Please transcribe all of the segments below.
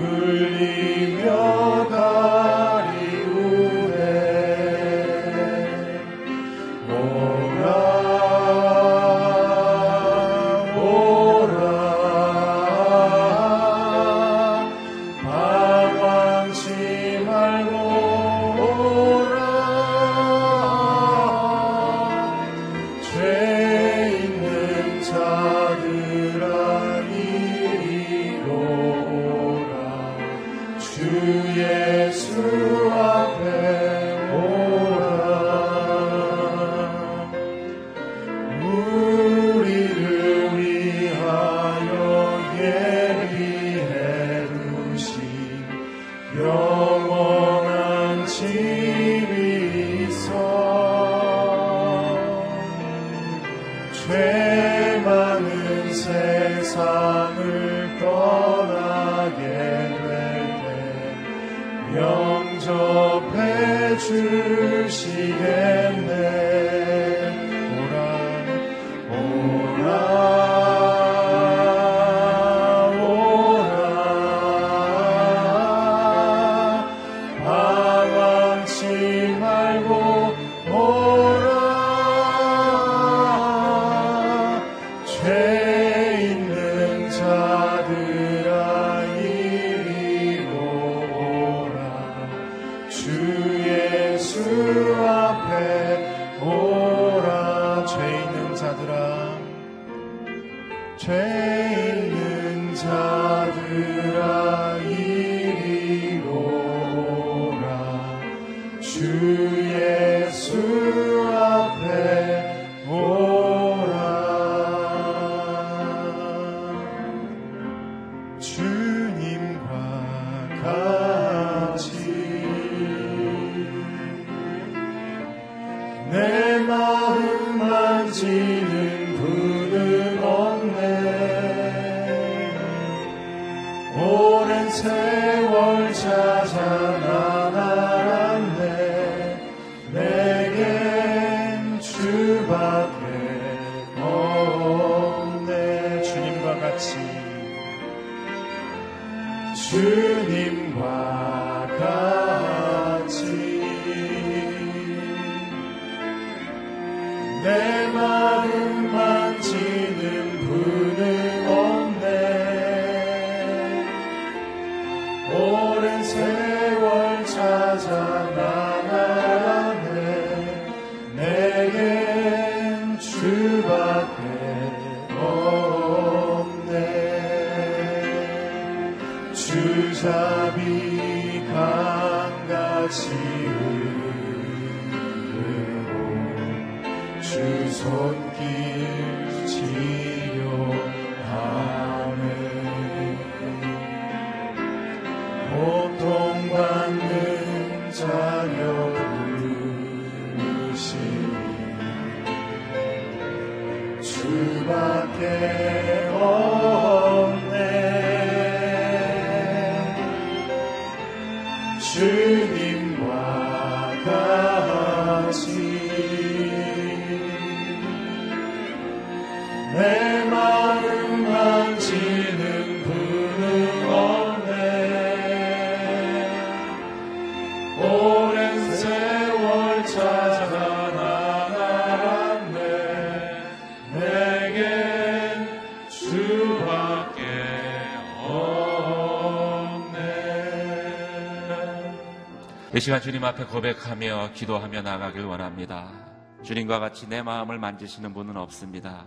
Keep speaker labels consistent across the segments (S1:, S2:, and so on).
S1: Early 시간 주님 앞에 고백하며 기도하며 나가길 원합니다. 주님과 같이 내 마음을 만지시는 분은 없습니다.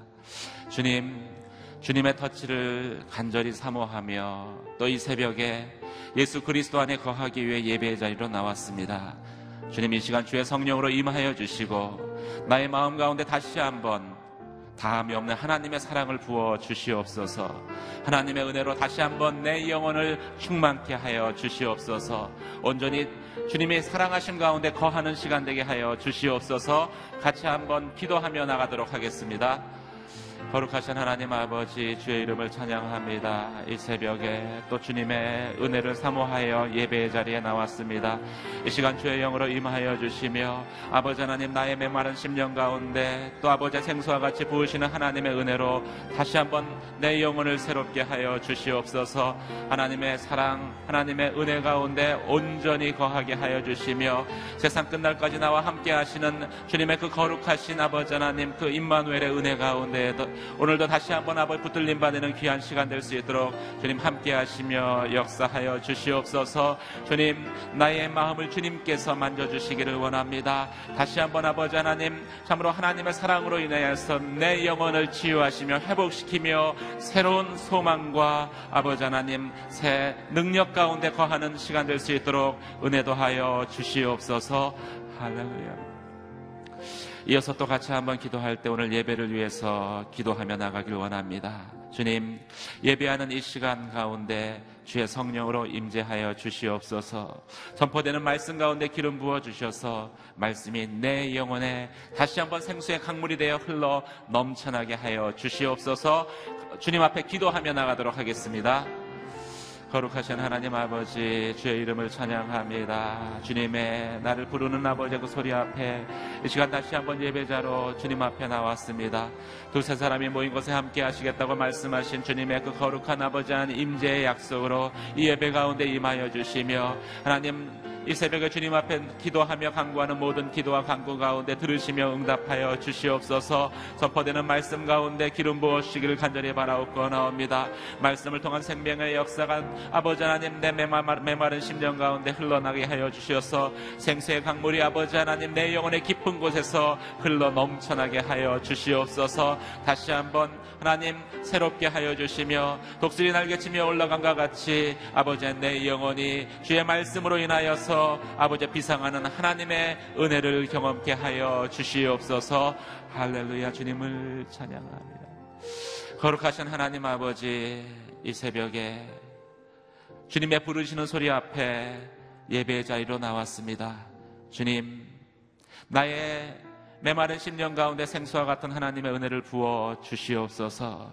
S1: 주님, 주님의 터치를 간절히 사모하며 또 이 새벽에 예수 그리스도 안에 거하기 위해 예배의 자리로 나왔습니다. 주님 이 시간 주의 성령으로 임하여 주시고 나의 마음 가운데 다시 한번 다함이 없는 하나님의 사랑을 부어 주시옵소서. 하나님의 은혜로 다시 한번 내 영혼을 충만케 하여 주시옵소서. 온전히 주님의 사랑하신 가운데 거하는 시간 되게 하여 주시옵소서. 같이 한번 기도하며 나가도록 하겠습니다. 거룩하신 하나님 아버지 주의 이름을 찬양합니다. 이 새벽에 또 주님의 은혜를 사모하여 예배의 자리에 나왔습니다. 이 시간 주의 영으로 임하여 주시며 아버지 하나님 나의 메마른 심령 가운데 또 아버지의 생수와 같이 부으시는 하나님의 은혜로 다시 한번 내 영혼을 새롭게 하여 주시옵소서 하나님의 사랑 하나님의 은혜 가운데 온전히 거하게 하여 주시며 세상 끝날까지 나와 함께 하시는 주님의 그 거룩하신 아버지 하나님 그 임마누엘의 은혜 가운데
S2: 오늘도 다시 한번 아버지 붙들림 받는 귀한 시간 될 수 있도록 주님 함께 하시며 역사하여 주시옵소서 주님 나의 마음을 주님께서 만져주시기를 원합니다. 다시 한번 아버지 하나님 참으로 하나님의 사랑으로 인하여서 내 영혼을 치유하시며 회복시키며 새로운 소망과 아버지 하나님 새 능력 가운데 거하는 시간 될 수 있도록 은혜도 하여 주시옵소서 할렐루야. 이어서 또 같이 한번 기도할 때 오늘 예배를 위해서 기도하며 나가길 원합니다. 주님, 예배하는 이 시간 가운데 주의 성령으로 임재하여 주시옵소서. 선포되는 말씀 가운데 기름 부어 주셔서 말씀이 내 영혼에 다시 한번 생수의 강물이 되어 흘러 넘쳐나게 하여 주시옵소서. 주님 앞에 기도하며 나가도록 하겠습니다. 거룩하신 하나님 아버지 주의 이름을 찬양합니다. 주님의 나를 부르는 아버지의 그 소리 앞에 이 시간 다시 한번 예배자로 주님 앞에 나왔습니다. 두세 사람이 모인 곳에 함께 하시겠다고 말씀하신 주님의 그 거룩한 아버지 한 임재의 약속으로 이 예배 가운데 임하여 주시며 하나님 이 새벽에 주님 앞에 기도하며 간구하는 모든 기도와 간구 가운데 들으시며 응답하여 주시옵소서. 선포되는 말씀 가운데 기름 부어주시기를 간절히 바라옵고나옵니다. 말씀을 통한 생명의 역사가 아버지 하나님 내 메마른 심령 가운데 흘러나게 하여 주시어서 생수의 강물이 아버지 하나님 내 영혼의 깊은 곳에서 흘러 넘쳐나게 하여 주시옵소서. 다시 한번 하나님 새롭게 하여 주시며 독수리 날개치며 올라간과 같이 아버지 내 영혼이 주의 말씀으로 인하여서 아버지 비상하는 하나님의 은혜를 경험케 하여 주시옵소서 할렐루야 주님을 찬양합니다. 거룩하신 하나님 아버지 이 새벽에 주님의 부르시는 소리 앞에 예배 자리로 나왔습니다. 주님 나의 메마른 심령 가운데 생수와 같은 하나님의 은혜를 부어 주시옵소서.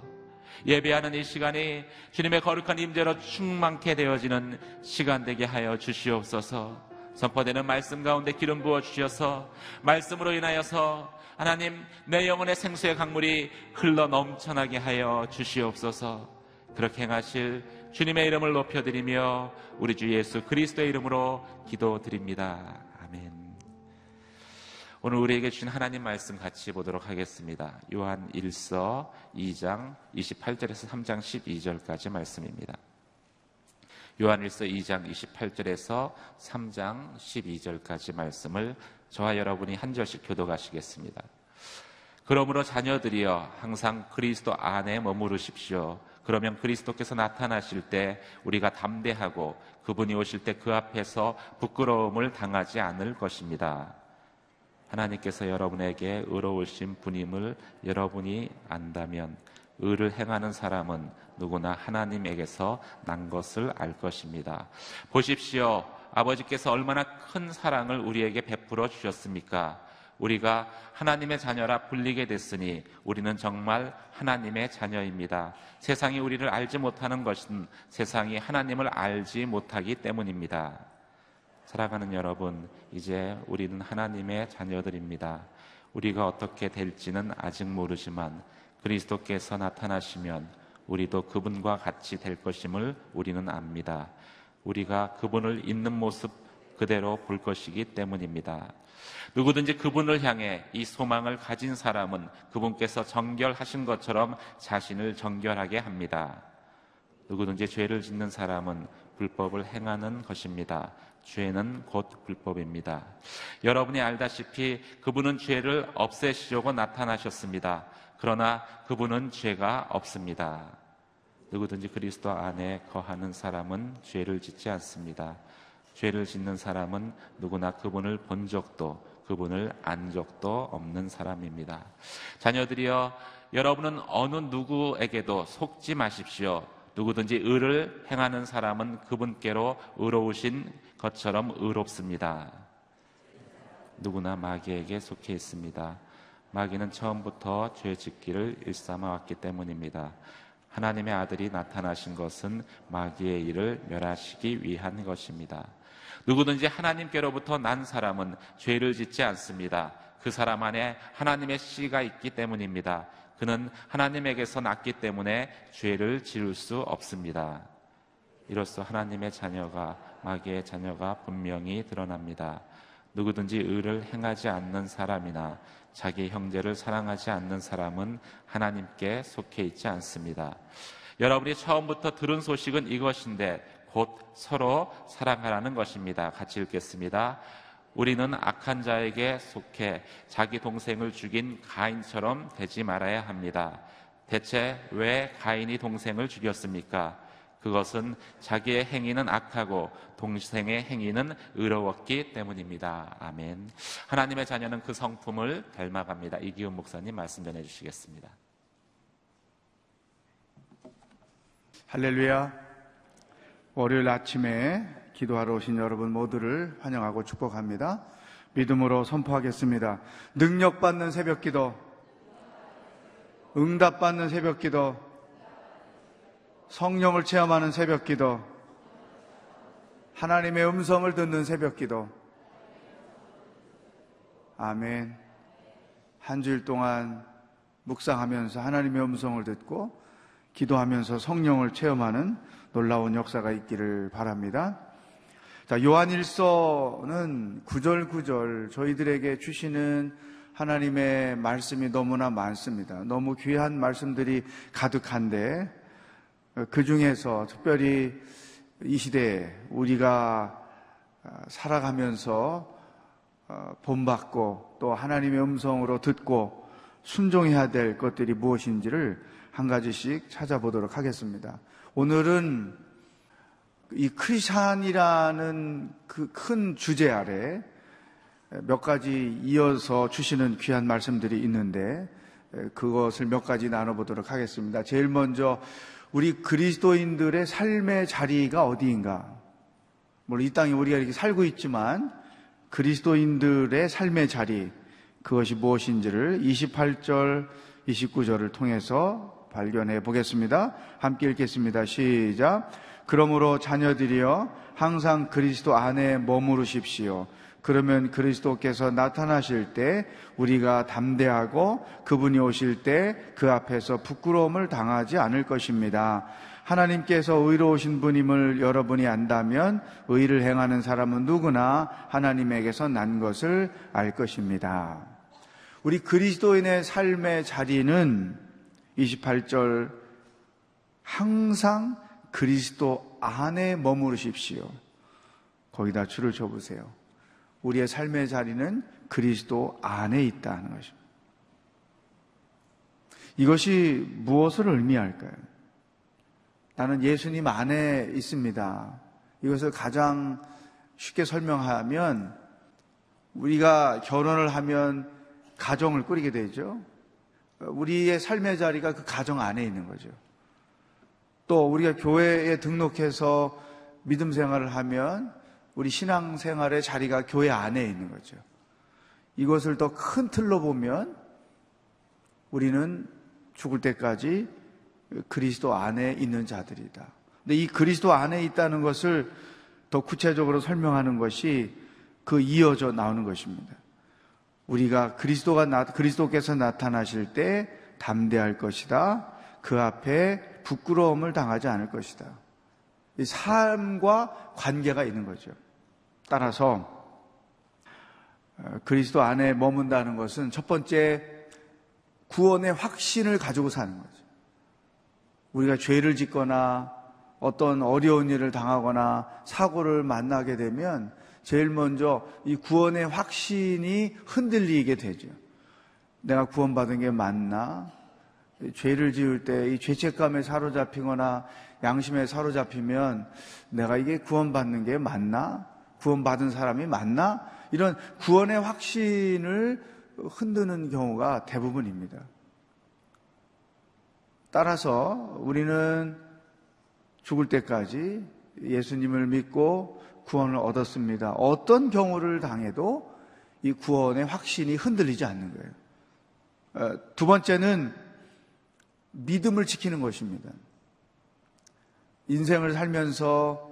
S2: 예배하는 이 시간이 주님의 거룩한 임재로 충만케 되어지는 시간 되게 하여 주시옵소서. 선포되는 말씀 가운데 기름 부어 주셔서 말씀으로 인하여서 하나님 내 영혼의 생수의 강물이 흘러 넘쳐나게 하여 주시옵소서. 그렇게 행하실 주님의 이름을 높여드리며 우리 주 예수 그리스도의 이름으로 기도드립니다. 오늘 우리에게 주신 하나님 말씀 같이 보도록 하겠습니다. 요한 1서 2장 28절에서 3장 12절까지 말씀입니다. 요한 1서 2장 28절에서 3장 12절까지 말씀을 저와 여러분이 한 절씩 교도가시겠습니다. 그러므로 자녀들이여 항상 그리스도 안에 머무르십시오. 그러면 그리스도께서 나타나실 때 우리가 담대하고 그분이 오실 때 그 앞에서 부끄러움을 당하지 않을 것입니다. 하나님께서 여러분에게 의로우신 분임을 여러분이 안다면 의를 행하는 사람은 누구나 하나님에게서 난 것을 알 것입니다. 보십시오. 아버지께서 얼마나 큰 사랑을 우리에게 베풀어 주셨습니까? 우리가 하나님의 자녀라 불리게 됐으니 우리는 정말 하나님의 자녀입니다. 세상이 우리를 알지 못하는 것은 세상이 하나님을 알지 못하기 때문입니다. 살아가는 여러분, 이제 우리는 하나님의 자녀들입니다. 우리가 어떻게 될지는 아직 모르지만 그리스도께서 나타나시면 우리도 그분과 같이 될 것임을 우리는 압니다. 우리가 그분을 있는 모습 그대로 볼 것이기 때문입니다. 누구든지 그분을 향해 이 소망을 가진 사람은 그분께서 정결하신 것처럼 자신을 정결하게 합니다. 누구든지 죄를 짓는 사람은 불법을 행하는 것입니다. 죄는 곧 불법입니다. 여러분이 알다시피 그분은 죄를 없애시려고 나타나셨습니다. 그러나 그분은 죄가 없습니다. 누구든지 그리스도 안에 거하는 사람은 죄를 짓지 않습니다. 죄를 짓는 사람은 누구나 그분을 본 적도 그분을 안 적도 없는 사람입니다. 자녀들이여 여러분은 어느 누구에게도 속지 마십시오. 누구든지 의를 행하는 사람은 그분께로 의로우신 것처럼 의롭습니다. 누구나 마귀에게 속해 있습니다. 마귀는 처음부터 죄 짓기를 일삼아 왔기 때문입니다. 하나님의 아들이 나타나신 것은 마귀의 일을 멸하시기 위한 것입니다. 누구든지 하나님께로부터 난 사람은 죄를 짓지 않습니다. 그 사람 안에 하나님의 씨가 있기 때문입니다. 그는 하나님에게서 났기 때문에 죄를 지을 수 없습니다. 이로써 하나님의 자녀가 마귀의 자녀가 분명히 드러납니다. 누구든지 의를 행하지 않는 사람이나 자기 형제를 사랑하지 않는 사람은 하나님께 속해 있지 않습니다. 여러분이 처음부터 들은 소식은 이것인데 곧 서로 사랑하라는 것입니다. 같이 읽겠습니다. 우리는 악한 자에게 속해 자기 동생을 죽인 가인처럼 되지 말아야 합니다. 대체 왜 가인이 동생을 죽였습니까? 그것은 자기의 행위는 악하고 동생의 행위는 의로웠기 때문입니다. 아멘. 하나님의 자녀는 그 성품을 닮아갑니다. 이기훈 목사님 말씀 전해 주시겠습니다.
S3: 할렐루야. 월요일 아침에 기도하러 오신 여러분 모두를 환영하고 축복합니다. 믿음으로 선포하겠습니다. 능력받는 새벽 기도, 응답받는 새벽 기도, 성령을 체험하는 새벽 기도, 하나님의 음성을 듣는 새벽 기도. 아멘. 한 주일 동안 묵상하면서 하나님의 음성을 듣고 기도하면서 성령을 체험하는 놀라운 역사가 있기를 바랍니다. 자, 요한일서는 구절구절 저희들에게 주시는 하나님의 말씀이 너무나 많습니다. 너무 귀한 말씀들이 가득한데 그 중에서 특별히 이 시대에 우리가 살아가면서 어, 본받고 또 하나님의 음성으로 듣고 순종해야 될 것들이 무엇인지를 한 가지씩 찾아보도록 하겠습니다. 오늘은 이 크리스찬이라는 그 큰 주제 아래 몇 가지 이어서 주시는 귀한 말씀들이 있는데 그것을 몇 가지 나눠보도록 하겠습니다. 제일 먼저 우리 그리스도인들의 삶의 자리가 어디인가? 물론 이 땅에 우리가 이렇게 살고 있지만 그리스도인들의 삶의 자리 그것이 무엇인지를 28절, 29절을 통해서 발견해 보겠습니다. 함께 읽겠습니다. 시작. 그러므로 자녀들이여 항상 그리스도 안에 머무르십시오. 그러면 그리스도께서 나타나실 때 우리가 담대하고 그분이 오실 때 그 앞에서 부끄러움을 당하지 않을 것입니다. 하나님께서 의로우신 분임을 여러분이 안다면 의를 행하는 사람은 누구나 하나님에게서 난 것을 알 것입니다. 우리 그리스도인의 삶의 자리는 28절 항상 그리스도 안에 머무르십시오. 거기다 줄을 쳐보세요. 우리의 삶의 자리는 그리스도 안에 있다는 것입니다. 이것이 무엇을 의미할까요? 나는 예수님 안에 있습니다. 이것을 가장 쉽게 설명하면 우리가 결혼을 하면 가정을 꾸리게 되죠. 우리의 삶의 자리가 그 가정 안에 있는 거죠. 또 우리가 교회에 등록해서 믿음 생활을 하면 우리 신앙 생활의 자리가 교회 안에 있는 거죠. 이것을 더 큰 틀로 보면 우리는 죽을 때까지 그리스도 안에 있는 자들이다. 근데 이 그리스도 안에 있다는 것을 더 구체적으로 설명하는 것이 그 이어져 나오는 것입니다. 우리가 그리스도가 나, 그리스도께서 나타나실 때 담대할 것이다. 그 앞에 부끄러움을 당하지 않을 것이다. 이 삶과 관계가 있는 거죠. 따라서 어, 그리스도 안에 머문다는 것은 첫 번째 구원의 확신을 가지고 사는 거죠. 우리가 죄를 짓거나 어떤 어려운 일을 당하거나 사고를 만나게 되면 제일 먼저 이 구원의 확신이 흔들리게 되죠. 내가 구원받은 게 맞나? 죄를 지을 때 이 죄책감에 사로잡히거나 양심에 사로잡히면 내가 이게 구원받는 게 맞나? 구원받은 사람이 맞나? 이런 구원의 확신을 흔드는 경우가 대부분입니다. 따라서 우리는 죽을 때까지 예수님을 믿고 구원을 얻었습니다. 어떤 경우를 당해도 이 구원의 확신이 흔들리지 않는 거예요. 어, 두 번째는 믿음을 지키는 것입니다. 인생을 살면서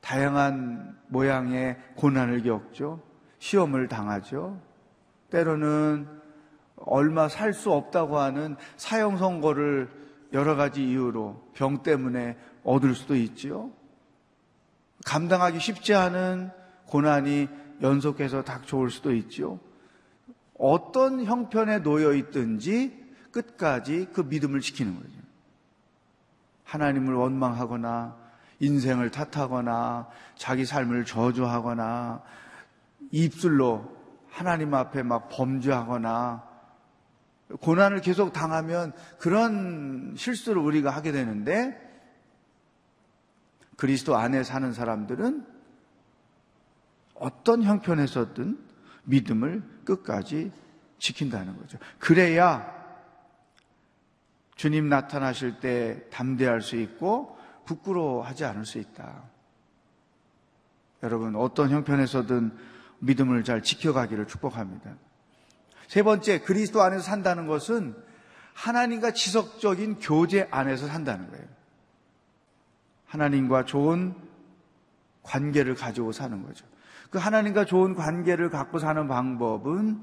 S3: 다양한 모양의 고난을 겪죠. 시험을 당하죠. 때로는 얼마 살 수 없다고 하는 사형 선고를 여러 가지 이유로 병 때문에 얻을 수도 있지요. 감당하기 쉽지 않은 고난이 연속해서 닥쳐올 수도 있죠. 어떤 형편에 놓여 있든지 끝까지 그 믿음을 지키는 거죠. 하나님을 원망하거나 인생을 탓하거나 자기 삶을 저주하거나 입술로 하나님 앞에 막 범죄하거나 고난을 계속 당하면 그런 실수를 우리가 하게 되는데 그리스도 안에 사는 사람들은 어떤 형편에서든 믿음을 끝까지 지킨다는 거죠. 그래야 주님 나타나실 때 담대할 수 있고 부끄러워하지 않을 수 있다. 여러분, 어떤 형편에서든 믿음을 잘 지켜가기를 축복합니다. 세 번째, 그리스도 안에서 산다는 것은 하나님과 지속적인 교제 안에서 산다는 거예요. 하나님과 좋은 관계를 가지고 사는 거죠. 그 하나님과 좋은 관계를 갖고 사는 방법은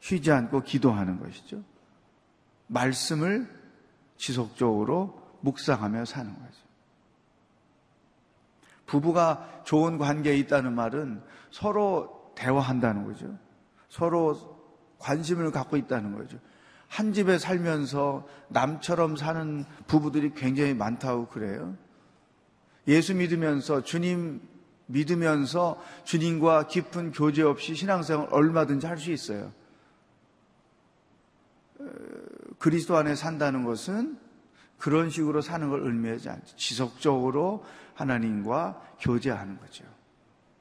S3: 쉬지 않고 기도하는 것이죠. 말씀을 지속적으로 묵상하며 사는 거죠. 부부가 좋은 관계에 있다는 말은 서로 대화한다는 거죠. 서로 관심을 갖고 있다는 거죠. 한 집에 살면서 남처럼 사는 부부들이 굉장히 많다고 그래요. 예수 믿으면서 주님 믿으면서 주님과 깊은 교제 없이 신앙생활 얼마든지 할 수 있어요. 그리스도 안에 산다는 것은 그런 식으로 사는 걸 의미하지 않죠. 지속적으로 하나님과 교제하는 거죠.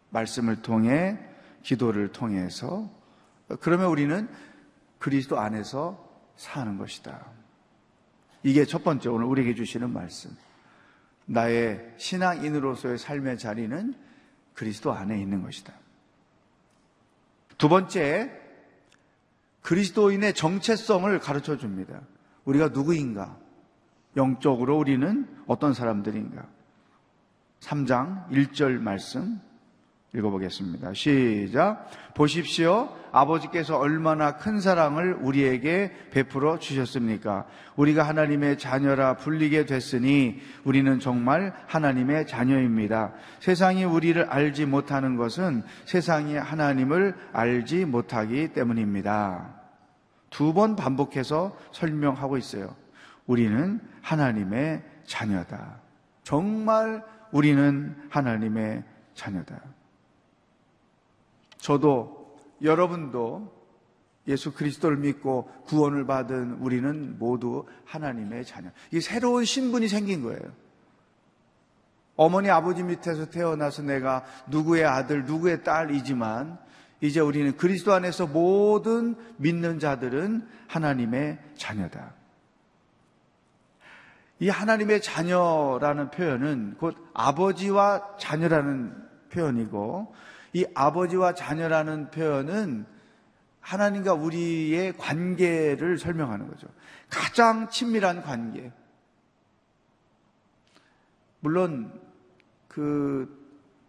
S3: 말씀을 통해 기도를 통해서 그러면 우리는 그리스도 안에서 사는 것이다. 이게 첫 번째 오늘 우리에게 주시는 말씀. 나의 신앙인으로서의 삶의 자리는 그리스도 안에 있는 것이다. 두 번째, 그리스도인의 정체성을 가르쳐 줍니다. 우리가 누구인가? 영적으로 우리는 어떤 사람들인가? 3장 1절 말씀 읽어보겠습니다. 시작. 보십시오. 아버지께서 얼마나 큰 사랑을 우리에게 베풀어 주셨습니까? 우리가 하나님의 자녀라 불리게 됐으니 우리는 정말 하나님의 자녀입니다. 세상이 우리를 알지 못하는 것은 세상이 하나님을 알지 못하기 때문입니다. 두 번 반복해서 설명하고 있어요. 우리는 하나님의 자녀다. 정말 우리는 하나님의 자녀다. 저도 여러분도 예수 그리스도를 믿고 구원을 받은 우리는 모두 하나님의 자녀. 이 새로운 신분이 생긴 거예요. 어머니 아버지 밑에서 태어나서 내가 누구의 아들, 누구의 딸이지만 이제 우리는 그리스도 안에서 모든 믿는 자들은 하나님의 자녀다. 이 하나님의 자녀라는 표현은 곧 아버지와 자녀라는 표현이고 이 아버지와 자녀라는 표현은 하나님과 우리의 관계를 설명하는 거죠. 가장 친밀한 관계. 물론 그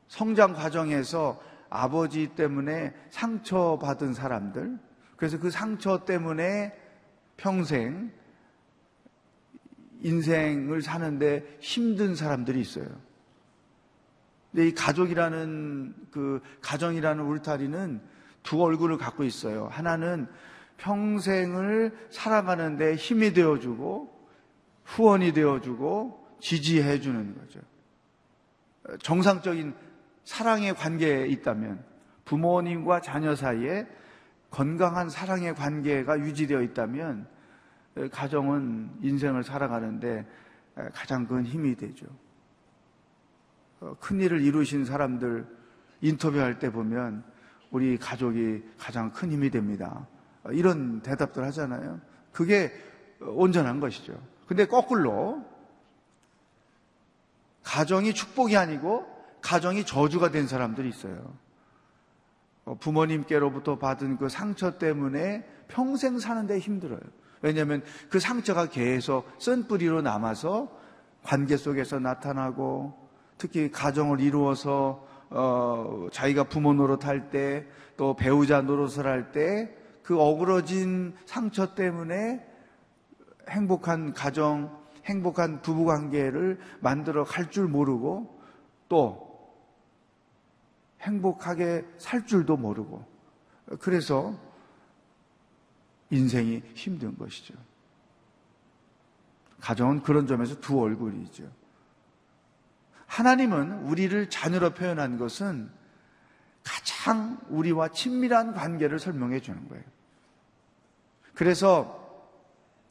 S3: 성장 과정에서 아버지 때문에 상처받은 사람들, 그래서 그 상처 때문에 평생 인생을 사는데 힘든 사람들이 있어요. 근데 이 가족이라는 그 가정이라는 울타리는 두 얼굴을 갖고 있어요. 하나는 평생을 살아가는데 힘이 되어주고 후원이 되어주고 지지해주는 거죠. 정상적인 사랑의 관계에 있다면 부모님과 자녀 사이에 건강한 사랑의 관계가 유지되어 있다면 가정은 인생을 살아가는데 가장 큰 힘이 되죠. 어, 큰 일을 이루신 사람들 인터뷰할 때 보면 우리 가족이 가장 큰 힘이 됩니다. 어, 이런 대답들 하잖아요. 그게 온전한 것이죠. 근데 거꾸로 가정이 축복이 아니고 가정이 저주가 된 사람들이 있어요. 어, 부모님께로부터 받은 그 상처 때문에 평생 사는데 힘들어요. 왜냐하면 그 상처가 계속 쓴 뿌리로 남아서 관계 속에서 나타나고 특히 가정을 이루어서 어, 자기가 부모 노릇할 때 또 배우자 노릇을 할 때 그 어그러진 상처 때문에 행복한 가정, 행복한 부부 관계를 만들어 갈 줄 모르고 또 행복하게 살 줄도 모르고 그래서 인생이 힘든 것이죠. 가정은 그런 점에서 두 얼굴이죠. 하나님은 우리를 자녀로 표현한 것은 가장 우리와 친밀한 관계를 설명해 주는 거예요. 그래서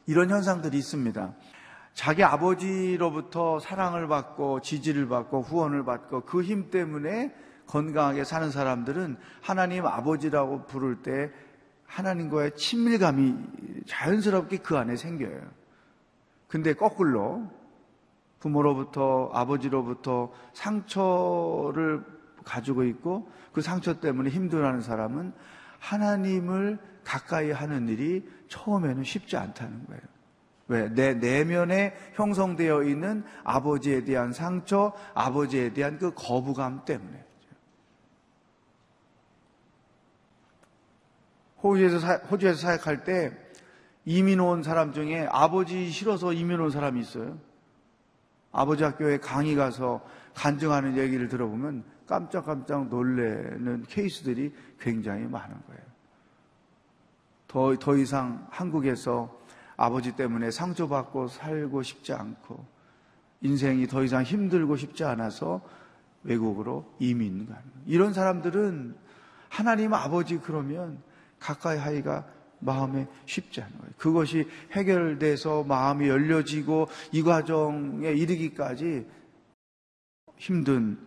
S3: 이런 현상들이 있습니다. 자기 아버지로부터 사랑을 받고 지지를 받고 후원을 받고 그 힘 때문에 건강하게 사는 사람들은 하나님 아버지라고 부를 때 하나님과의 친밀감이 자연스럽게 그 안에 생겨요. 근데 거꾸로 부모로부터 아버지로부터 상처를 가지고 있고 그 상처 때문에 힘들어하는 사람은 하나님을 가까이 하는 일이 처음에는 쉽지 않다는 거예요. 왜? 내 내면에 형성되어 있는 아버지에 대한 상처, 아버지에 대한 그 거부감 때문에. 호주에서, 사, 호주에서 사역할 때 이민 온 사람 중에 아버지 싫어서 이민 온 사람이 있어요. 아버지 학교에 강의 가서 간증하는 얘기를 들어보면 깜짝깜짝 놀래는 케이스들이 굉장히 많은 거예요. 더, 더 이상 한국에서 아버지 때문에 상처받고 살고 싶지 않고 인생이 더 이상 힘들고 싶지 않아서 외국으로 이민 가는. 이런 사람들은 하나님 아버지 그러면 가까이 하기가 마음에 쉽지 않은 거예요. 그것이 해결돼서 마음이 열려지고 이 과정에 이르기까지 힘든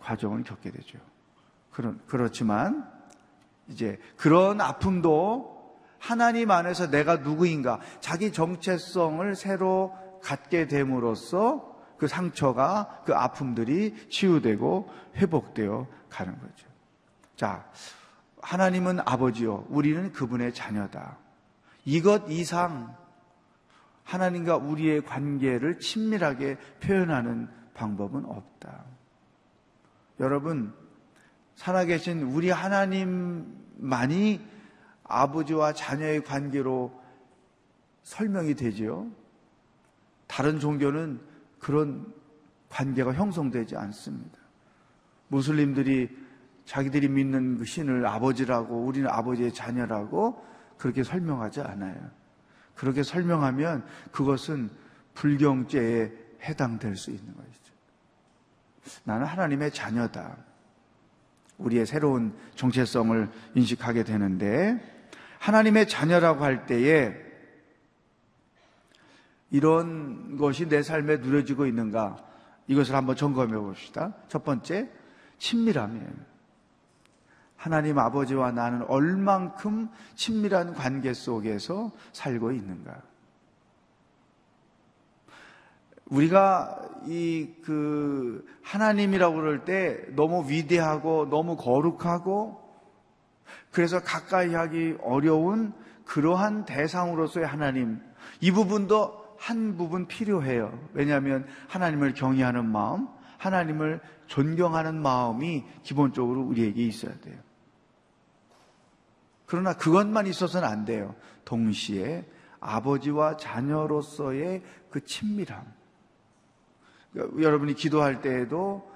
S3: 과정을 겪게 되죠. 그런, 그렇지만 이제 그런 아픔도 하나님 안에서 내가 누구인가 자기 정체성을 새로 갖게 됨으로써 그 상처가 그 아픔들이 치유되고 회복되어 가는 거죠. 자, 하나님은 아버지요. 우리는 그분의 자녀다. 이것 이상 하나님과 우리의 관계를 친밀하게 표현하는 방법은 없다. 여러분, 살아계신 우리 하나님만이 아버지와 자녀의 관계로 설명이 되지요. 다른 종교는 그런 관계가 형성되지 않습니다. 무슬림들이 자기들이 믿는 그 신을 아버지라고 우리는 아버지의 자녀라고 그렇게 설명하지 않아요. 그렇게 설명하면 그것은 불경죄에 해당될 수 있는 것이죠. 나는 하나님의 자녀다. 우리의 새로운 정체성을 인식하게 되는데 하나님의 자녀라고 할 때에 이런 것이 내 삶에 누려지고 있는가 이것을 한번 점검해 봅시다. 첫 번째 친밀함이에요. 하나님 아버지와 나는 얼만큼 친밀한 관계 속에서 살고 있는가. 우리가 이 그 하나님이라고 그럴 때 너무 위대하고 너무 거룩하고 그래서 가까이 하기 어려운 그러한 대상으로서의 하나님 이 부분도 한 부분 필요해요. 왜냐하면 하나님을 경외하는 마음, 하나님을 존경하는 마음이 기본적으로 우리에게 있어야 돼요. 그러나 그것만 있어서는 안 돼요. 동시에 아버지와 자녀로서의 그 친밀함. 그러니까 여러분이 기도할 때에도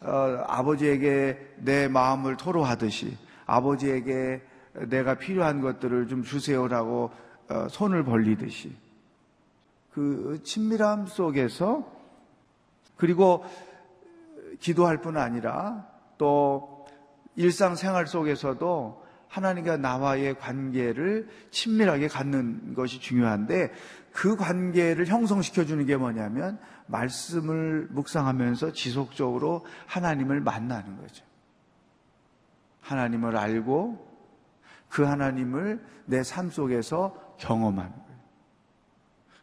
S3: 어, 아버지에게 내 마음을 토로하듯이 아버지에게 내가 필요한 것들을 좀 주세요라고 어, 손을 벌리듯이 그 친밀함 속에서 그리고 기도할 뿐 아니라 또 일상생활 속에서도 하나님과 나와의 관계를 친밀하게 갖는 것이 중요한데 그 관계를 형성시켜 주는 게 뭐냐면 말씀을 묵상하면서 지속적으로 하나님을 만나는 거죠. 하나님을 알고 그 하나님을 내 삶 속에서 경험하는 거예요.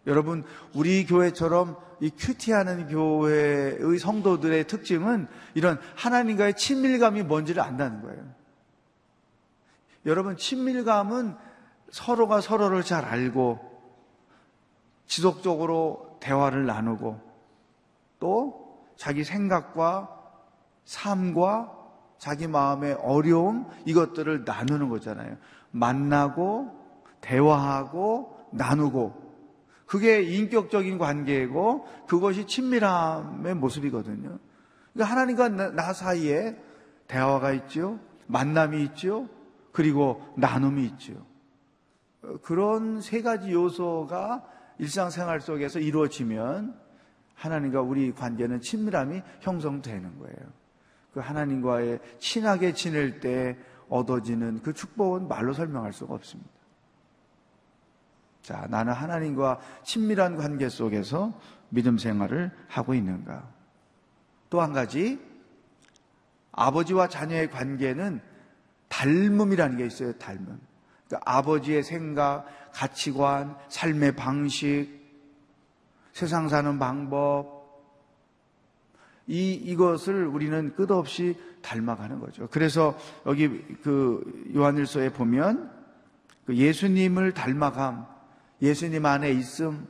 S3: 여러분, 우리 교회처럼 이 큐티하는 교회의 성도들의 특징은 이런 하나님과의 친밀감이 뭔지를 안다는 거예요. 여러분, 친밀감은 서로가 서로를 잘 알고 지속적으로 대화를 나누고 또 자기 생각과 삶과 자기 마음의 어려움 이것들을 나누는 거잖아요. 만나고 대화하고 나누고 그게 인격적인 관계고 그것이 친밀함의 모습이거든요. 그러니까 하나님과 나 사이에 대화가 있지요. 만남이 있지요. 그리고 나눔이. 어, 그런 세 가지 요소가 일상생활 속에서 이루어지면 하나님과 우리 관계는 친밀함이 형성되는 거예요. 그 하나님과의 친하게 지낼 때 얻어지는 그 축복은 말로 설명할 수가 없습니다. 자, 나는 하나님과 친밀한 관계 속에서 믿음 생활을 하고 있는가? 또 한 가지, 아버지와 자녀의 관계는 닮음이라는 게 있어요, 닮음. 그러니까 아버지의 생각, 가치관, 삶의 방식, 세상 사는 방법, 이, 이것을 우리는 끝없이 닮아가는 거죠. 그래서 여기 그 요한일서에 보면 그 예수님을 닮아감, 예수님 안에 있음,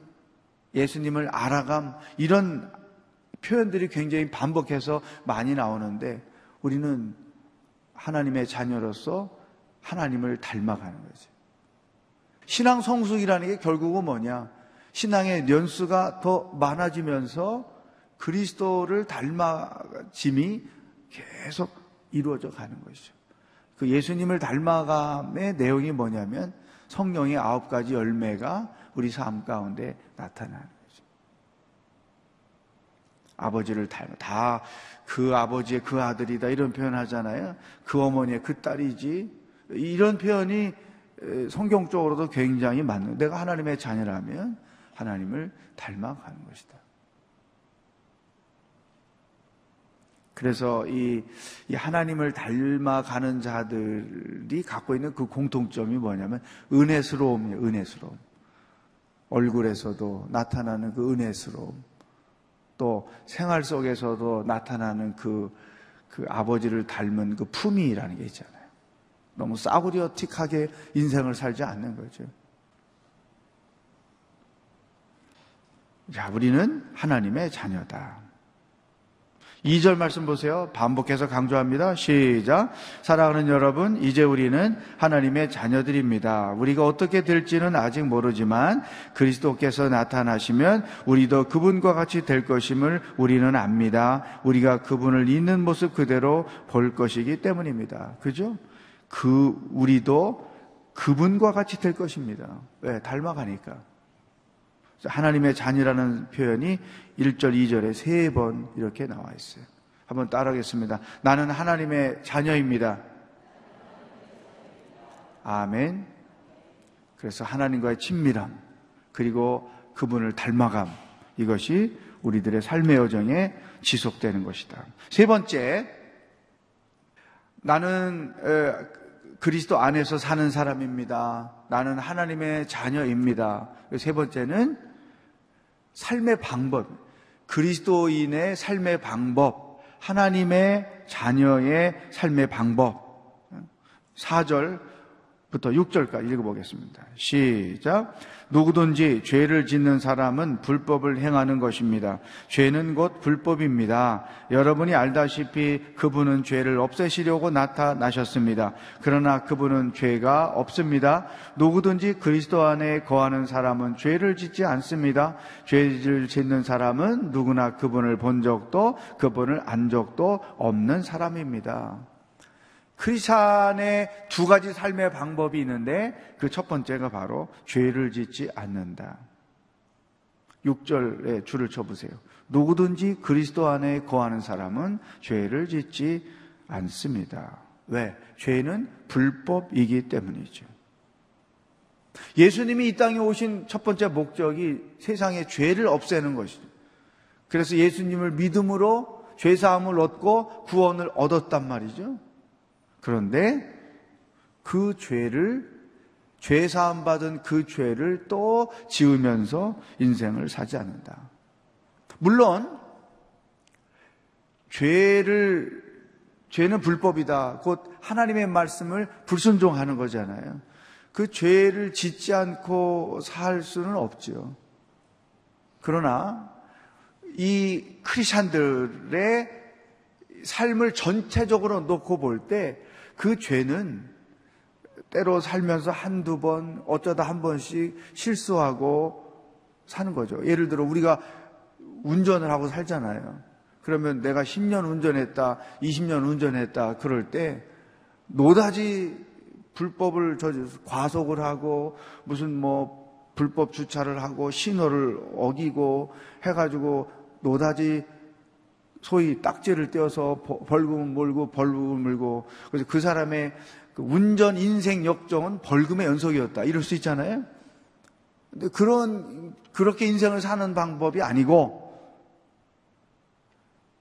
S3: 예수님을 알아감, 이런 표현들이 굉장히 반복해서 많이 나오는데 우리는 하나님의 자녀로서 하나님을 닮아가는 거죠. 신앙 성숙이라는 게 결국은 뭐냐? 신앙의 연수가 더 많아지면서 그리스도를 닮아짐이 계속 이루어져 가는 것이죠. 그 예수님을 닮아감의 내용이 뭐냐면 성령의 아홉 가지 열매가 우리 삶 가운데 나타나는. 아버지를 닮아 다 그 아버지의 그 아들이다 이런 표현 하잖아요. 그 어머니의 그 딸이지 이런 표현이 성경적으로도 굉장히 맞는. 내가 하나님의 자녀라면 하나님을 닮아가는 것이다. 그래서 이, 이, 하나님을 닮아가는 자들이 갖고 있는 그 공통점이 뭐냐면 은혜스러움이에요. 은혜스러움. 얼굴에서도 나타나는 그 은혜스러움. 또 생활 속에서도 나타나는 그, 그 아버지를 닮은 그 품위라는 게 있잖아요. 너무 싸구려틱하게 인생을 살지 않는 거죠. 자, 우리는 하나님의 자녀다. 2절 말씀 보세요. 반복해서 강조합니다. 시작. 사랑하는 여러분, 이제 우리는 하나님의 자녀들입니다. 우리가 어떻게 될지는 아직 모르지만 그리스도께서 나타나시면 우리도 그분과 같이 될 것임을 우리는 압니다. 우리가 그분을 있는 모습 그대로 볼 것이기 때문입니다. 그죠? 그, 우리도 그분과 같이 될 것입니다. 왜? 닮아가니까. 하나님의 자녀라는 표현이 1절, 2절에 세 번 이렇게 나와 있어요. 한번 따라하겠습니다. 나는 하나님의 자녀입니다. 아멘. 그래서 하나님과의 친밀함, 그리고 그분을 닮아감, 이것이 우리들의 삶의 여정에 지속되는 것이다. 세 번째, 나는 그리스도 안에서 사는 사람입니다. 나는 하나님의 자녀입니다. 세 번째는 삶의 방법, 그리스도인의 삶의 방법, 하나님의 자녀의 삶의 방법. 4절 부터 6절까지 읽어보겠습니다. 시작. 누구든지 죄를 짓는 사람은 불법을 행하는 것입니다. 죄는 곧 불법입니다. 여러분이 알다시피 그분은 죄를 없애시려고 나타나셨습니다. 그러나 그분은 죄가 없습니다. 누구든지 그리스도 안에 거하는 사람은 죄를 짓지 않습니다. 죄를 짓는 사람은 누구나 그분을 본 적도 그분을 안 적도 없는 사람입니다. 크리스찬의 두 가지 삶의 방법이 있는데 그 첫 번째가 바로 죄를 짓지 않는다. 6절에 줄을 쳐보세요. 누구든지 그리스도 안에 거하는 사람은 죄를 짓지 않습니다. 왜? 죄는 불법이기 때문이죠. 예수님이 이 땅에 오신 첫 번째 목적이 세상의 죄를 없애는 것이죠. 그래서 예수님을 믿음으로 죄사함을 얻고 구원을 얻었단 말이죠. 그런데 그 죄를 죄 사함 받은 그 죄를 또 지으면서 인생을 사지 않는다. 물론 죄를 죄는 불법이다. 곧 하나님의 말씀을 불순종하는 거잖아요. 그 죄를 짓지 않고 살 수는 없지요. 그러나 이 크리스천들의 삶을 전체적으로 놓고 볼 때 그 죄는 때로 살면서 한두 번, 어쩌다 한 번씩 실수하고 사는 거죠. 예를 들어 우리가 운전을 하고 살잖아요. 그러면 내가 10년 운전했다, 20년 운전했다, 그럴 때 노다지 불법을 저 과속을 하고 무슨 뭐 불법 주차를 하고 신호를 어기고 해가지고 노다지 소위 딱지를 떼어서 벌금을 물고 벌금을 물고 그래서 그 사람의 그 운전 인생 역정은 벌금의 연속이었다 이럴 수 있잖아요. 근데 그런 그렇게 인생을 사는 방법이 아니고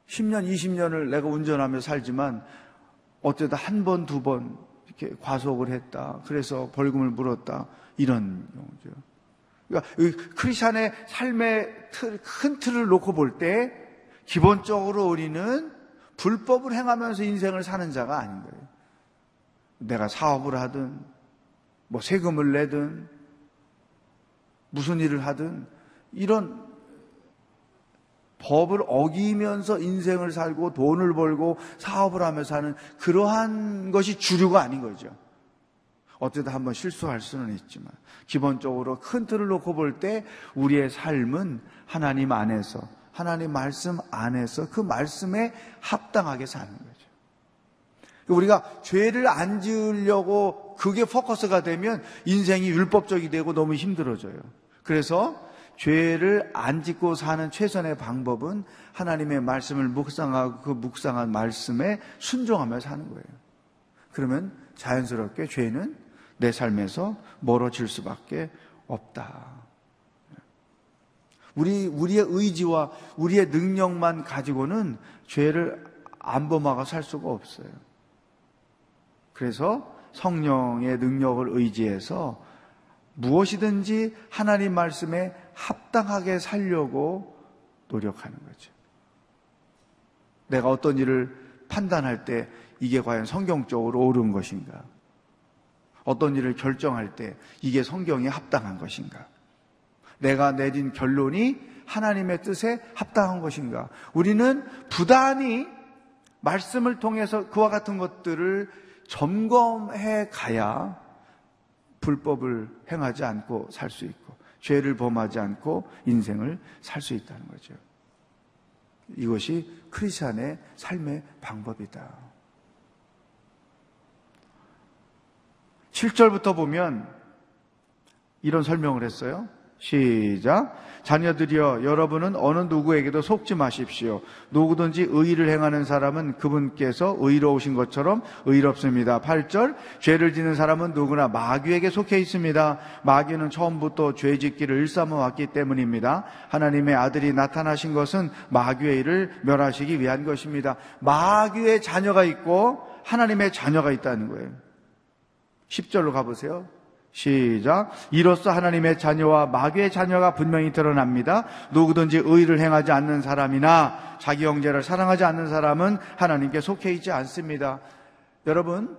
S3: 10년, 20년을 내가 운전하며 살지만 어쩌다 한 번, 두 번 이렇게 과속을 했다. 그래서 벌금을 물었다. 이런 경우죠. 그러니까 크리스천의 삶의 틀, 큰 틀을 놓고 볼 때 기본적으로 우리는 불법을 행하면서 인생을 사는 자가 아닌 거예요. 내가 사업을 하든 뭐 세금을 내든 무슨 일을 하든 이런 법을 어기면서 인생을 살고 돈을 벌고 사업을 하며 사는 그러한 것이 주류가 아닌 거죠. 어쩌다 한번 실수할 수는 있지만 기본적으로 큰 틀을 놓고 볼 때 우리의 삶은 하나님 안에서 하나님 말씀 안에서 그 말씀에 합당하게 사는 거죠. 우리가 죄를 안 지으려고 그게 포커스가 되면 인생이 율법적이 되고 너무 힘들어져요. 그래서 죄를 안 짓고 사는 최선의 방법은 하나님의 말씀을 묵상하고 그 묵상한 말씀에 순종하며 사는 거예요. 그러면 자연스럽게 죄는 내 삶에서 멀어질 수밖에 없다. 우리, 우리의 의지와 우리의 능력만 가지고는 죄를 안 범하고 살 수가 없어요. 그래서 성령의 능력을 의지해서 무엇이든지 하나님 말씀에 합당하게 살려고 노력하는 거죠. 내가 어떤 일을 판단할 때 이게 과연 성경적으로 옳은 것인가? 어떤 일을 결정할 때 이게 성경에 합당한 것인가? 내가 내린 결론이 하나님의 뜻에 합당한 것인가? 우리는 부단히 말씀을 통해서 그와 같은 것들을 점검해 가야 불법을 행하지 않고 살 수 있고 죄를 범하지 않고 인생을 살 수 있다는 거죠. 이것이 크리스천의 삶의 방법이다. 7절부터 보면 이런 설명을 했어요. 시작. 자녀들이여 여러분은 어느 누구에게도 속지 마십시오. 누구든지 의를 행하는 사람은 그분께서 의로우신 것처럼 의롭습니다. 8절. 죄를 짓는 사람은 누구나 마귀에게 속해 있습니다. 마귀는 처음부터 죄 짓기를 일삼아 왔기 때문입니다. 하나님의 아들이 나타나신 것은 마귀의 일을 멸하시기 위한 것입니다. 마귀의 자녀가 있고 하나님의 자녀가 있다는 거예요. 10절로 가보세요. 시작. 이로써 하나님의 자녀와 마귀의 자녀가 분명히 드러납니다. 누구든지 의를 행하지 않는 사람이나 자기 형제를 사랑하지 않는 사람은 하나님께 속해 있지 않습니다. 여러분,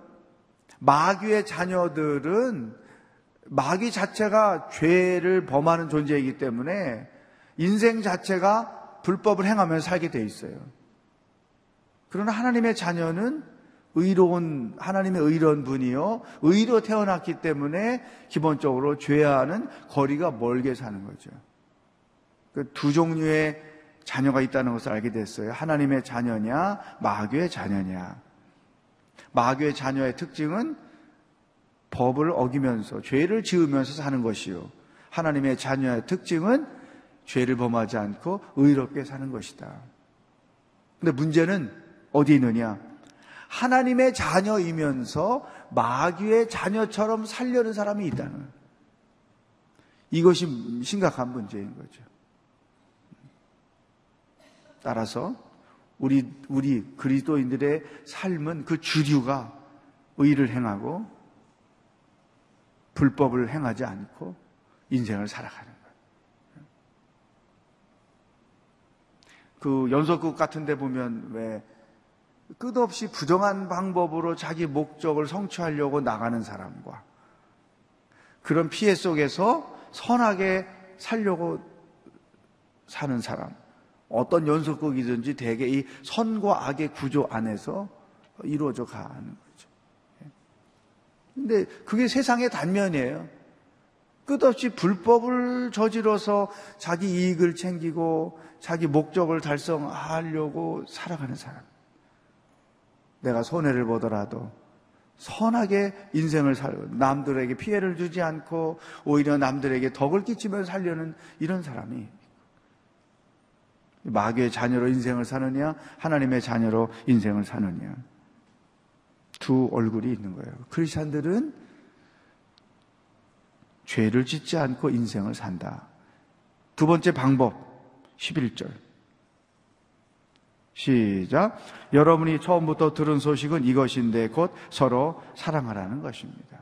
S3: 마귀의 자녀들은 마귀 자체가 죄를 범하는 존재이기 때문에 인생 자체가 불법을 행하면서 살게 돼 있어요. 그러나 하나님의 자녀는 의로운 하나님의 의로운 분이요 의로 태어났기 때문에 기본적으로 죄와는 거리가 멀게 사는 거죠. 그 두 종류의 자녀가 있다는 것을 알게 됐어요. 하나님의 자녀냐, 마귀의 자녀냐. 마귀의 자녀의 특징은 법을 어기면서 죄를 지으면서 사는 것이요. 하나님의 자녀의 특징은 죄를 범하지 않고 의롭게 사는 것이다. 근데 문제는 어디 있느냐? 하나님의 자녀이면서 마귀의 자녀처럼 살려는 사람이 있다는 이것이 심각한 문제인 거죠. 따라서 우리 우리 그리스도인들의 삶은 그 주류가 의를 행하고 불법을 행하지 않고 인생을 살아가는 거예요. 그 연속극 같은 데 보면 왜 끝없이 부정한 방법으로 자기 목적을 성취하려고 나가는 사람과 그런 피해 속에서 선하게 살려고 사는 사람. 어떤 연속극이든지 대개 이 선과 악의 구조 안에서 이루어져 가는 거죠. 근데 그게 세상의 단면이에요. 끝없이 불법을 저지러서 자기 이익을 챙기고 자기 목적을 달성하려고 살아가는 사람. 내가 손해를 보더라도 선하게 인생을 살고 남들에게 피해를 주지 않고 오히려 남들에게 덕을 끼치며 살려는 이런 사람이 마귀의 자녀로 인생을 사느냐 하나님의 자녀로 인생을 사느냐 두 얼굴이 있는 거예요. 크리스천들은 죄를 짓지 않고 인생을 산다. 두 번째 방법 11절 시작. 여러분이 처음부터 들은 소식은 이것인데 곧 서로 사랑하라는 것입니다.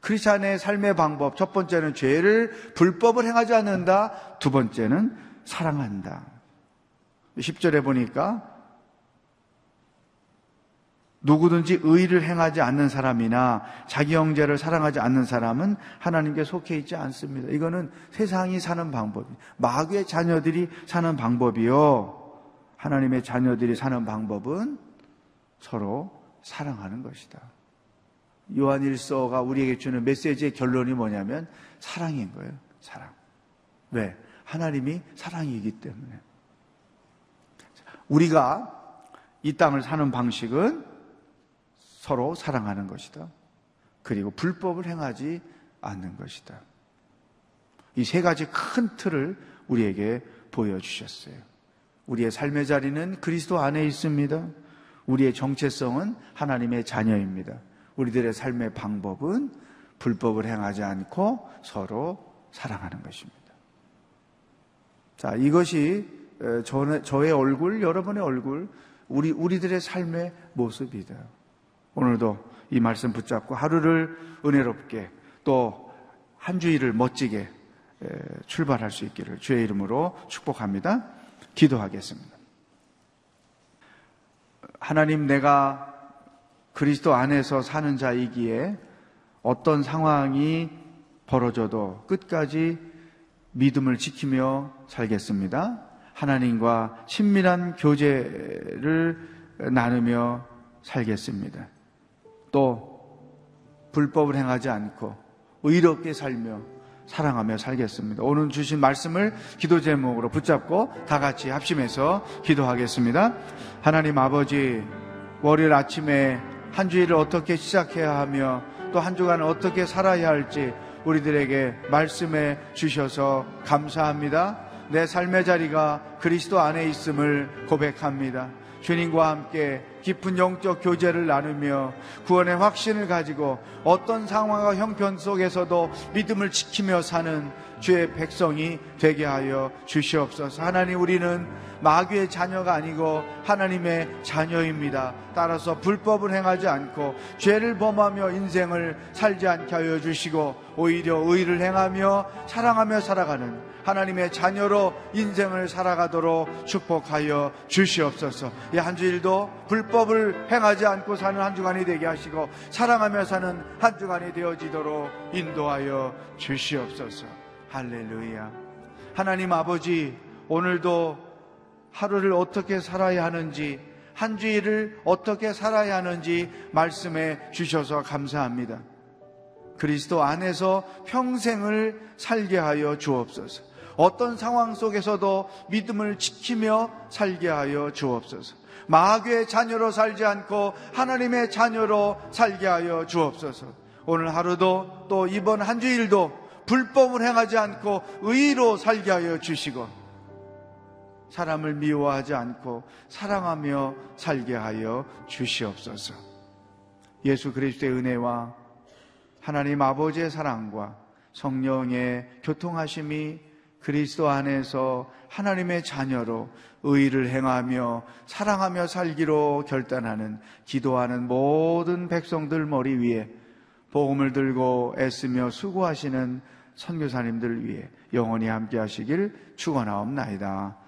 S3: 크리스찬의 삶의 방법 첫 번째는 죄를 불법을 행하지 않는다. 두 번째는 사랑한다. 10절에 보니까 누구든지 의를 행하지 않는 사람이나 자기 형제를 사랑하지 않는 사람은 하나님께 속해 있지 않습니다. 이거는 세상이 사는 방법이 마귀의 자녀들이 사는 방법이요. 하나님의 자녀들이 사는 방법은 서로 사랑하는 것이다. 요한일서가 우리에게 주는 메시지의 결론이 뭐냐면 사랑인 거예요. 사랑. 왜? 하나님이 사랑이기 때문에. 우리가 이 땅을 사는 방식은 서로 사랑하는 것이다. 그리고 불법을 행하지 않는 것이다. 이 세 가지 큰 틀을 우리에게 보여주셨어요. 우리의 삶의 자리는 그리스도 안에 있습니다. 우리의 정체성은 하나님의 자녀입니다. 우리들의 삶의 방법은 불법을 행하지 않고 서로 사랑하는 것입니다. 자, 이것이 저의 얼굴, 여러분의 얼굴, 우리, 우리들의 삶의 모습이다. 오늘도 이 말씀 붙잡고 하루를 은혜롭게 또 한 주일을 멋지게 출발할 수 있기를 주의 이름으로 축복합니다. 기도하겠습니다. 하나님 내가 그리스도 안에서 사는 자이기에 어떤 상황이 벌어져도 끝까지 믿음을 지키며 살겠습니다. 하나님과 친밀한 교제를 나누며 살겠습니다. 또 불법을 행하지 않고 의롭게 살며 사랑하며 살겠습니다. 오늘 주신 말씀을 기도 제목으로 붙잡고 다 같이 합심해서 기도하겠습니다. 하나님 아버지, 월요일 아침에 한 주일을 어떻게 시작해야 하며 또 한 주간을 어떻게 살아야 할지 우리들에게 말씀해 주셔서 감사합니다. 내 삶의 자리가 그리스도 안에 있음을 고백합니다. 주님과 함께 깊은 영적 교제를 나누며 구원의 확신을 가지고 어떤 상황과 형편 속에서도 믿음을 지키며 사는 주의 백성이 되게 하여 주시옵소서. 하나님 우리는 마귀의 자녀가 아니고 하나님의 자녀입니다. 따라서 불법을 행하지 않고 죄를 범하며 인생을 살지 않게 하여 주시고 오히려 의를 행하며 사랑하며 살아가는 하나님의 자녀로 인생을 살아가도록 축복하여 주시옵소서. 이 한 주일도 불법을 행하지 않고 사는 한 주간이 되게 하시고 사랑하며 사는 한 주간이 되어지도록 인도하여 주시옵소서. 할렐루야. 하나님 아버지, 오늘도 하루를 어떻게 살아야 하는지, 한 주일을 어떻게 살아야 하는지 말씀해 주셔서 감사합니다. 그리스도 안에서 평생을 살게 하여 주옵소서. 어떤 상황 속에서도 믿음을 지키며 살게 하여 주옵소서. 마귀의 자녀로 살지 않고 하나님의 자녀로 살게 하여 주옵소서. 오늘 하루도 또 이번 한 주일도 불법을 행하지 않고 의로 살게 하여 주시고 사람을 미워하지 않고 사랑하며 살게 하여 주시옵소서. 예수 그리스도의 은혜와 하나님 아버지의 사랑과 성령의 교통하심이 그리스도 안에서 하나님의 자녀로 의를 행하며 사랑하며 살기로 결단하는 기도하는 모든 백성들 머리 위에 복음을 들고 애쓰며 수고하시는 선교사님들 위해 영원히 함께 하시길 축원하옵나이다.